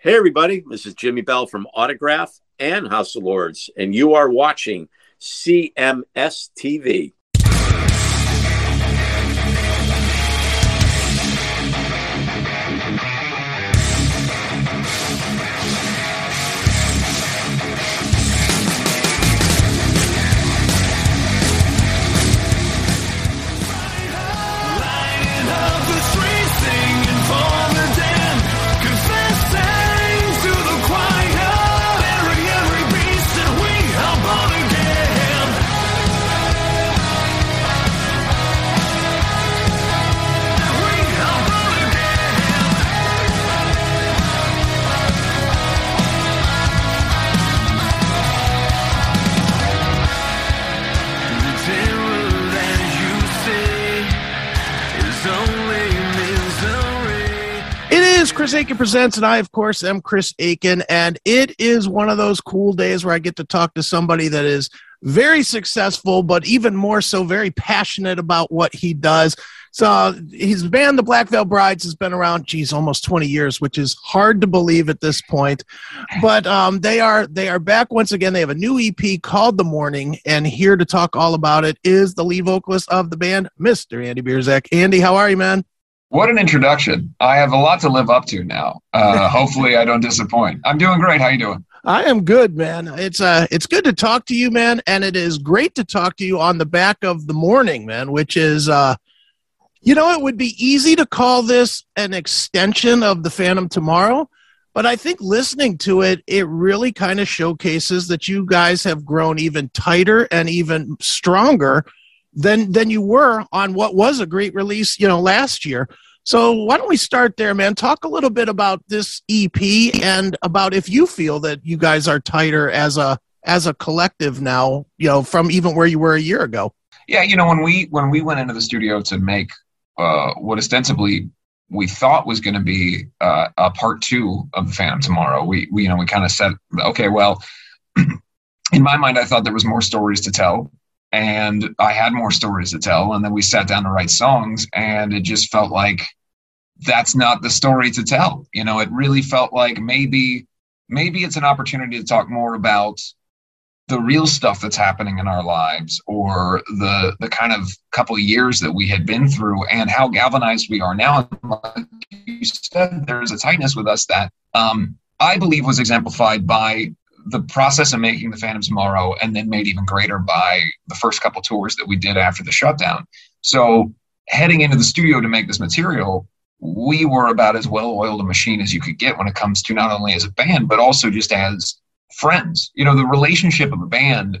Hey, everybody, this is Jimmy Bell from Autograph and House of Lords, and you are watching CMS TV. Chris Akin presents, and I, of course, am Chris Akin. and it is one of those cool days where I get to talk to somebody that is very successful, but even more so, very passionate about what he does. So his band, the Black Veil Brides, has been around, geez, almost 20 years, which is hard to believe at this point. But um, they are they are back once again. They have a new EP called The Mourning, and here to talk all about it is the lead vocalist of the band, Mr. Andy Biersack. Andy, how are you, man? What an introduction! I have a lot to live up to now. Uh, hopefully, I don't disappoint. I'm doing great. How you doing? I am good, man. It's uh, it's good to talk to you, man, and it is great to talk to you on the back of the Mourning, man. Which is, uh, you know, it would be easy to call this an extension of the Phantom Tomorrow, but I think listening to it, it really kind of showcases that you guys have grown even tighter and even stronger than than you were on what was a great release, you know, last year. So why don't we start there, man? Talk a little bit about this EP and about if you feel that you guys are tighter as a as a collective now, you know, from even where you were a year ago. Yeah, you know, when we when we went into the studio to make uh, what ostensibly we thought was going to be uh, a part two of the Phantom tomorrow, we, we you know we kind of said, okay, well, in my mind, I thought there was more stories to tell and I had more stories to tell. And then we sat down to write songs, and it just felt like that's not the story to tell. You know, it really felt like maybe maybe it's an opportunity to talk more about the real stuff that's happening in our lives or the the kind of couple years that we had been through and how galvanized we are now like you said there's a tightness with us that um, i believe was exemplified by the process of making the Phantom Tomorrow and then made even greater by the first couple tours that we did after the shutdown. So heading into the studio to make this material, we were about as well oiled a machine as you could get when it comes to not only as a band, but also just as friends. You know, the relationship of a band.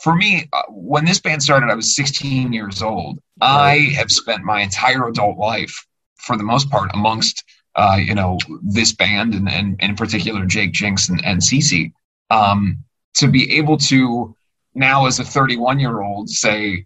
For me, uh, when this band started, I was 16 years old. I have spent my entire adult life, for the most part, amongst uh, you know this band and, and, and in particular Jake Jinxx and, and CC um, to be able to now as a 31 year old say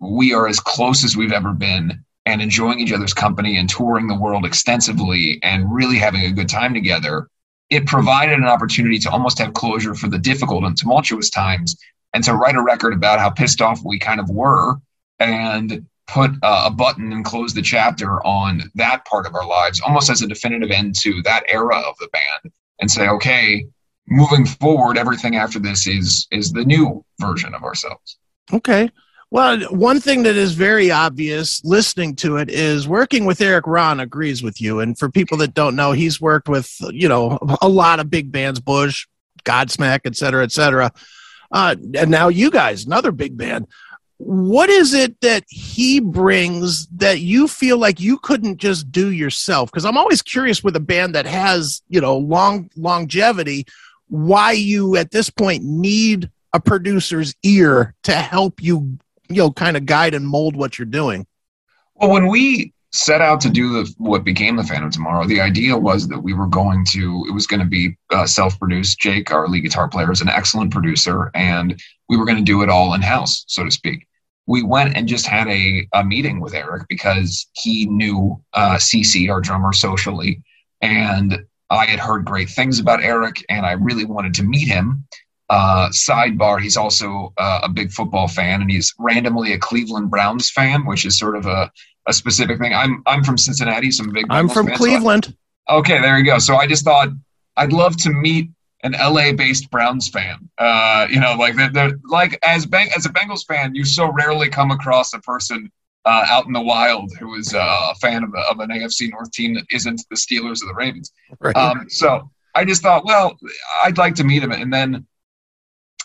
we are as close as we've ever been and enjoying each other's company and touring the world extensively and really having a good time together it provided an opportunity to almost have closure for the difficult and tumultuous times and to write a record about how pissed off we kind of were and put uh, a button and close the chapter on that part of our lives almost as a definitive end to that era of the band and say okay moving forward, everything after this is is the new version of ourselves. Okay. Well, one thing that is very obvious listening to it is working with Erik Ron agrees with you. And for people that don't know, he's worked with, you know, a lot of big bands, Bush, Godsmack, et cetera, et cetera. Uh, and now you guys, another big band. What is it that he brings that you feel like you couldn't just do yourself? Because I'm always curious with a band that has, you know, long longevity why you at this point need a producer's ear to help you you know kind of guide and mold what you're doing. Well when we set out to do the, what became the phantom tomorrow the idea was that we were going to it was going to be uh, self-produced. Jake our lead guitar player is an excellent producer and we were going to do it all in house so to speak. We went and just had a, a meeting with erik because he knew uh, cc our drummer socially and I had heard great things about Erik, and I really wanted to meet him. Uh, sidebar: He's also uh, a big football fan, and he's randomly a Cleveland Browns fan, which is sort of a, a specific thing. I'm I'm from Cincinnati, so I'm big. I'm from fan, Cleveland. So I, okay, there you go. So I just thought I'd love to meet an LA based Browns fan. Uh, you know, like they're, they're like as Bang, as a Bengals fan, you so rarely come across a person uh, out in the wild who is uh, a fan of, a, of, an AFC North team that isn't the Steelers or the Ravens. Right. Um, so I just thought, well, I'd like to meet him, and then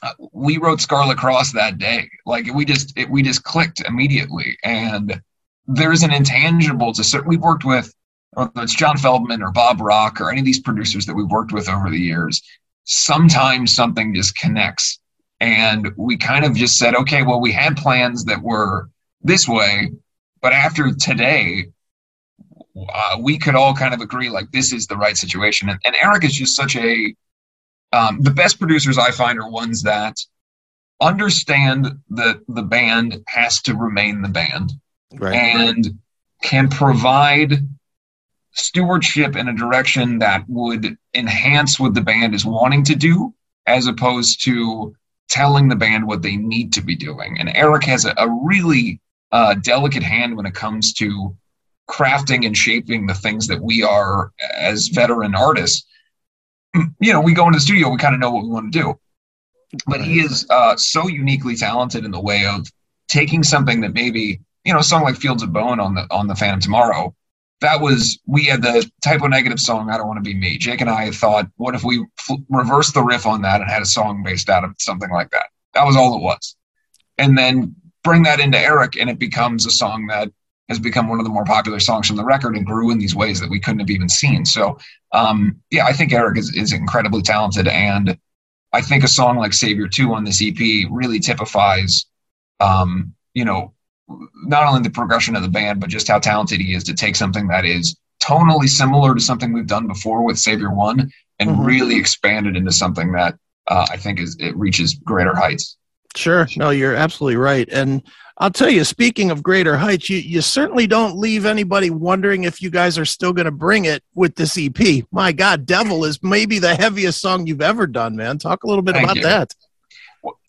uh, we wrote Scarlet Cross that day. Like we just it, we just clicked immediately, and there's an intangible to. Certain. We've worked with whether it's John Feldmann or Bob Rock or any of these producers that we've worked with over the years sometimes something just connects. And we kind of just said, okay, well, we had plans that were this way, but after today, uh, we could all kind of agree like this is the right situation. And, and Erik is just such a, um, the best producers I find are ones that understand that the band has to remain the band right. and can provide stewardship in a direction that would enhance what the band is wanting to do as opposed to telling the band what they need to be doing. And Erik has a, a really uh, delicate hand when it comes to crafting and shaping the things that we are as veteran artists. You know, we go into the studio, we kind of know what we want to do. But he is uh, so uniquely talented in the way of taking something that maybe, you know, a song like Fields of Bone on the on the Phantom Tomorrow that was we had the Type O Negative song i don't want to be me jake and i thought what if we f- reversed the riff on that and had a song based out of something like that that was all it was and then bring that into erik and it becomes a song that has become one of the more popular songs from the record and grew in these ways that we couldn't have even seen so um, yeah i think erik is, is incredibly talented and i think a song like savior 2 on this ep really typifies um, you know not only the progression of the band, but just how talented he is to take something that is tonally similar to something we've done before with Savior One and mm-hmm. really expand it into something that uh, I think is it reaches greater heights. Sure, no, you're absolutely right, and I'll tell you. Speaking of greater heights, you you certainly don't leave anybody wondering if you guys are still going to bring it with this EP. My God, "Devil" is maybe the heaviest song you've ever done, man. Talk a little bit Thank about you. that.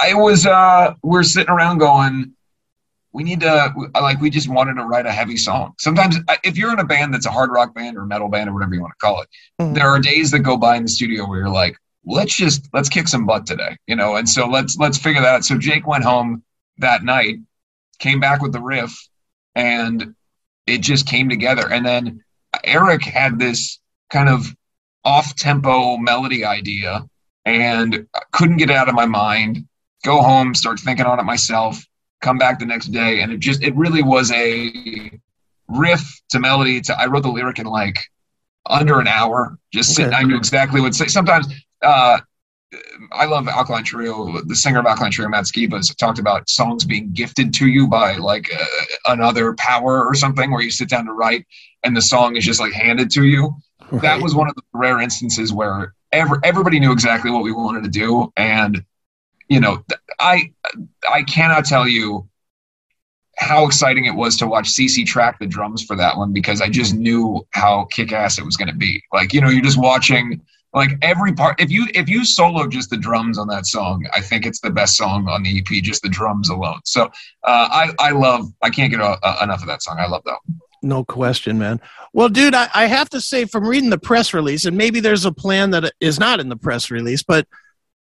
I was uh, we're sitting around going we need to like we just wanted to write a heavy song sometimes if you're in a band that's a hard rock band or metal band or whatever you want to call it mm-hmm. there are days that go by in the studio where you're like let's just let's kick some butt today you know and so let's let's figure that out so jake went home that night came back with the riff and it just came together and then erik had this kind of off tempo melody idea and couldn't get it out of my mind go home start thinking on it myself come back the next day, and it just it really was a riff to melody. To I wrote the lyric in like under an hour. Just okay. sitting, I knew exactly what to say. Sometimes uh, I love Alkaline Trio. The singer of Alkaline Trio, Matt Skiba, has talked about songs being gifted to you by like uh, another power or something, where you sit down to write and the song is just like handed to you. Right. That was one of the rare instances where every, everybody knew exactly what we wanted to do, and you know, I I cannot tell you how exciting it was to watch CC track the drums for that one because I just knew how kick ass it was going to be. Like, you know, you're just watching like every part. If you if you solo just the drums on that song, I think it's the best song on the EP, just the drums alone. So uh, I I love I can't get a, a, enough of that song. I love that. One. No question, man. Well, dude, I, I have to say from reading the press release, and maybe there's a plan that is not in the press release, but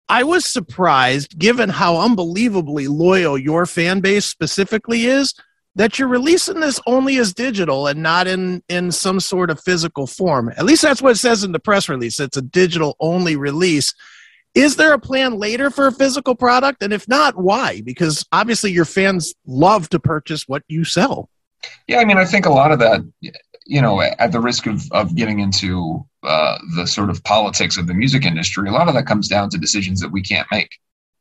I was surprised, given how unbelievably loyal your fan base specifically is, that you're releasing this only as digital and not in in some sort of physical form. At least that's what it says in the press release. It's a digital only release. Is there a plan later for a physical product? And if not, why? Because obviously your fans love to purchase what you sell. Yeah, I mean, I think a lot of that, you know, at the risk of, of getting into uh, the sort of politics of the music industry, a lot of that comes down to decisions that we can't make,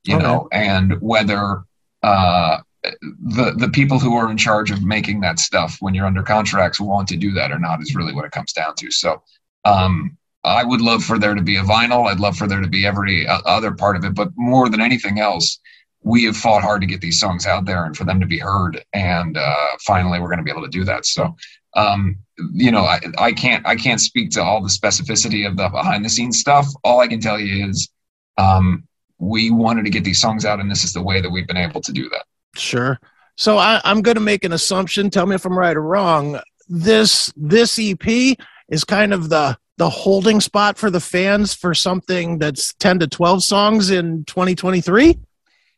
you okay. know, and whether uh, the the people who are in charge of making that stuff when you're under contracts want to do that or not is really what it comes down to. So um, I would love for there to be a vinyl. I'd love for there to be every uh, other part of it, but more than anything else, we have fought hard to get these songs out there and for them to be heard. And uh, finally, we're going to be able to do that. So um, you know, I, I can't I can't speak to all the specificity of the behind the scenes stuff. All I can tell you is um, we wanted to get these songs out, and this is the way that we've been able to do that. Sure. So I, I'm going to make an assumption. Tell me if I'm right or wrong. This this EP is kind of the the holding spot for the fans for something that's 10 to 12 songs in 2023?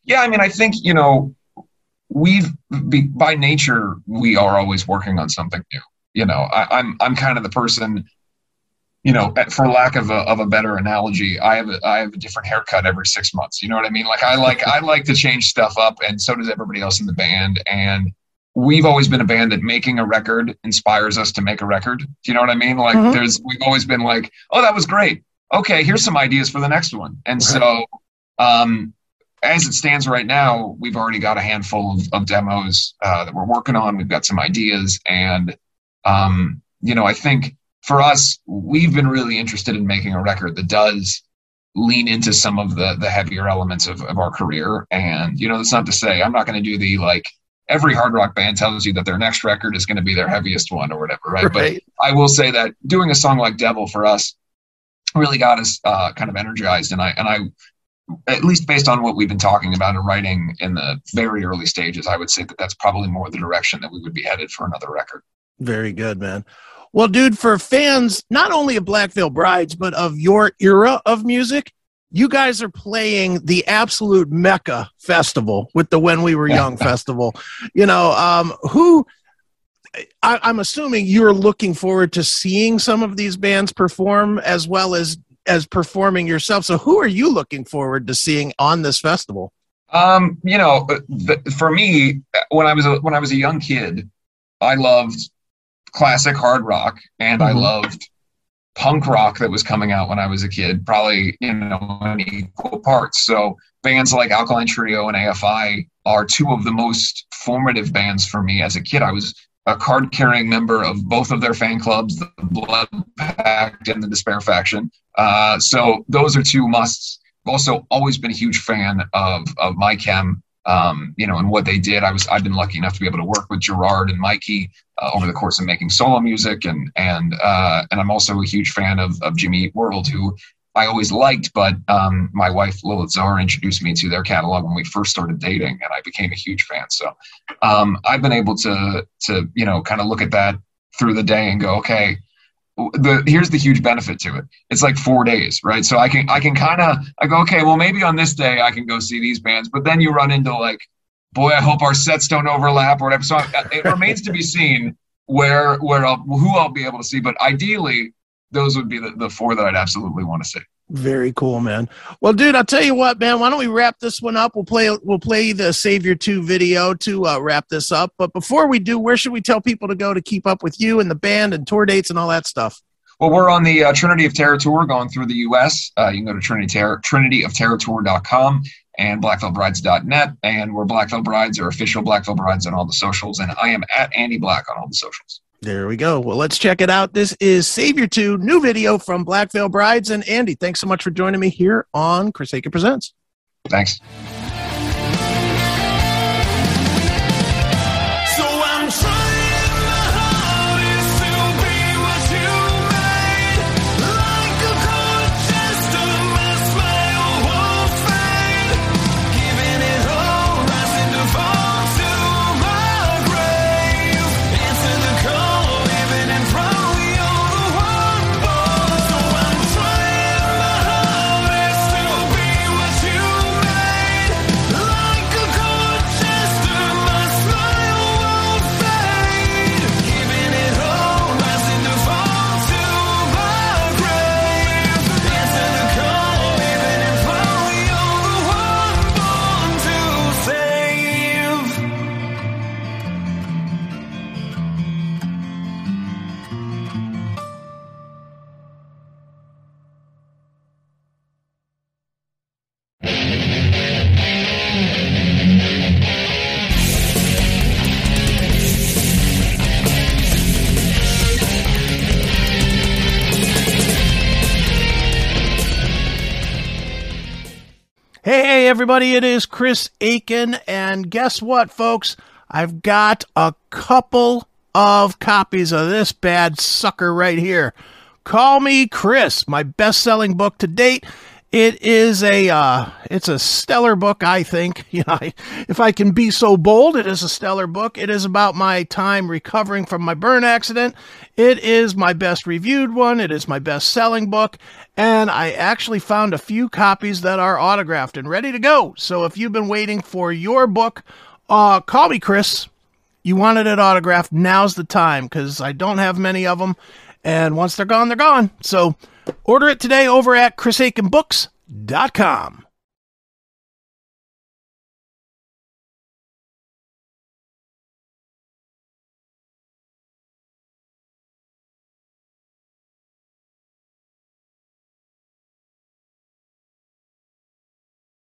Yeah, I mean, I think, you know, we've be, by nature we are always working on something new. You know, I, I'm I'm kind of the person you know, for lack of a, of a better analogy, I have a, I have a different haircut every six months. You know what I mean? Like I like I like to change stuff up, and so does everybody else in the band. And we've always been a band that making a record inspires us to make a record. Do you know what I mean? Like mm-hmm. there's we've always been like, oh, that was great. Okay, here's some ideas for the next one. And right. so, um, as it stands right now, we've already got a handful of, of demos uh, that we're working on. We've got some ideas, and um, you know, I think for us, we've been really interested in making a record that does lean into some of the the heavier elements of, of our career. And you know, that's not to say I'm not going to do the like every hard rock band tells you that their next record is going to be their heaviest one or whatever, right? right? But I will say that doing a song like Devil for us really got us uh, kind of energized, and I and I at least based on what we've been talking about and writing in the very early stages, I would say that that's probably more the direction that we would be headed for another record. Very good, man. Well, dude, for fans not only of Black Veil Brides, but of your era of music, you guys are playing the absolute mecca festival with the When We Were Young festival. You know, um, who I, I'm assuming you're looking forward to seeing some of these bands perform as well as as performing yourself. So, who are you looking forward to seeing on this festival? Um, you know, for me, when I was a, when I was a young kid, I loved classic hard rock, and mm-hmm. I loved punk rock that was coming out when I was a kid, probably you know in equal parts. So bands like Alkaline Trio and AFI are two of the most formative bands for me as a kid. I was a card carrying member of both of their fan clubs, the Blood Pact and the Despair Faction. Uh, so those are two musts. Also, always been a huge fan of of My Chem um, you know, and what they did. I was I've been lucky enough to be able to work with Gerard and Mikey uh, over the course of making solo music, and and uh, and I'm also a huge fan of of Jimmy Eat World, who I always liked, but um, my wife Lilith Czar introduced me to their catalog when we first started dating, and I became a huge fan. So um, I've been able to to you know kind of look at that through the day and go, okay, the here's the huge benefit to it. It's like four days, right? So I can I can kind of I go okay, well maybe on this day I can go see these bands, but then you run into like, boy, I hope our sets don't overlap or whatever. So it remains to be seen where where I'll, who I'll be able to see, but ideally those would be the, the four that I'd absolutely want to see. Very cool, man. Well, dude, I'll tell you what, man. Why don't we wrap this one up? We'll play we'll play the Savior Two video to uh, wrap this up. But before we do, where should we tell people to go to keep up with you and the band and tour dates and all that stuff? Well, we're on the uh, Trinity of Terror tour going through the U.S. Uh, you can go to Trinity Terror, trinityofterrortour.com and blackveilbrides.net. And we're Black Brides or official Black Brides on all the socials. And I am at Andy Black on all the socials. There we go. Well, let's check it out. This is Savior 2, new video from Black Veil Brides. And Andy, thanks so much for joining me here on Chris Akin Presents. Thanks. Everybody, it is Chris Akin. and guess what, folks? I've got a couple of copies of this bad sucker right here. Call Me Chris, my best selling book to date. It is a uh, it's a stellar book, I think. You know, if I can be so bold, it is a stellar book. It is about my time recovering from my burn accident. It is my best reviewed one. It is my best selling book, and I actually found a few copies that are autographed and ready to go. So if you've been waiting for your book, uh, call me, Chris. You wanted it autographed. Now's the time because I don't have many of them, and once they're gone, they're gone. So Order it today over at chrisakinbooks.com.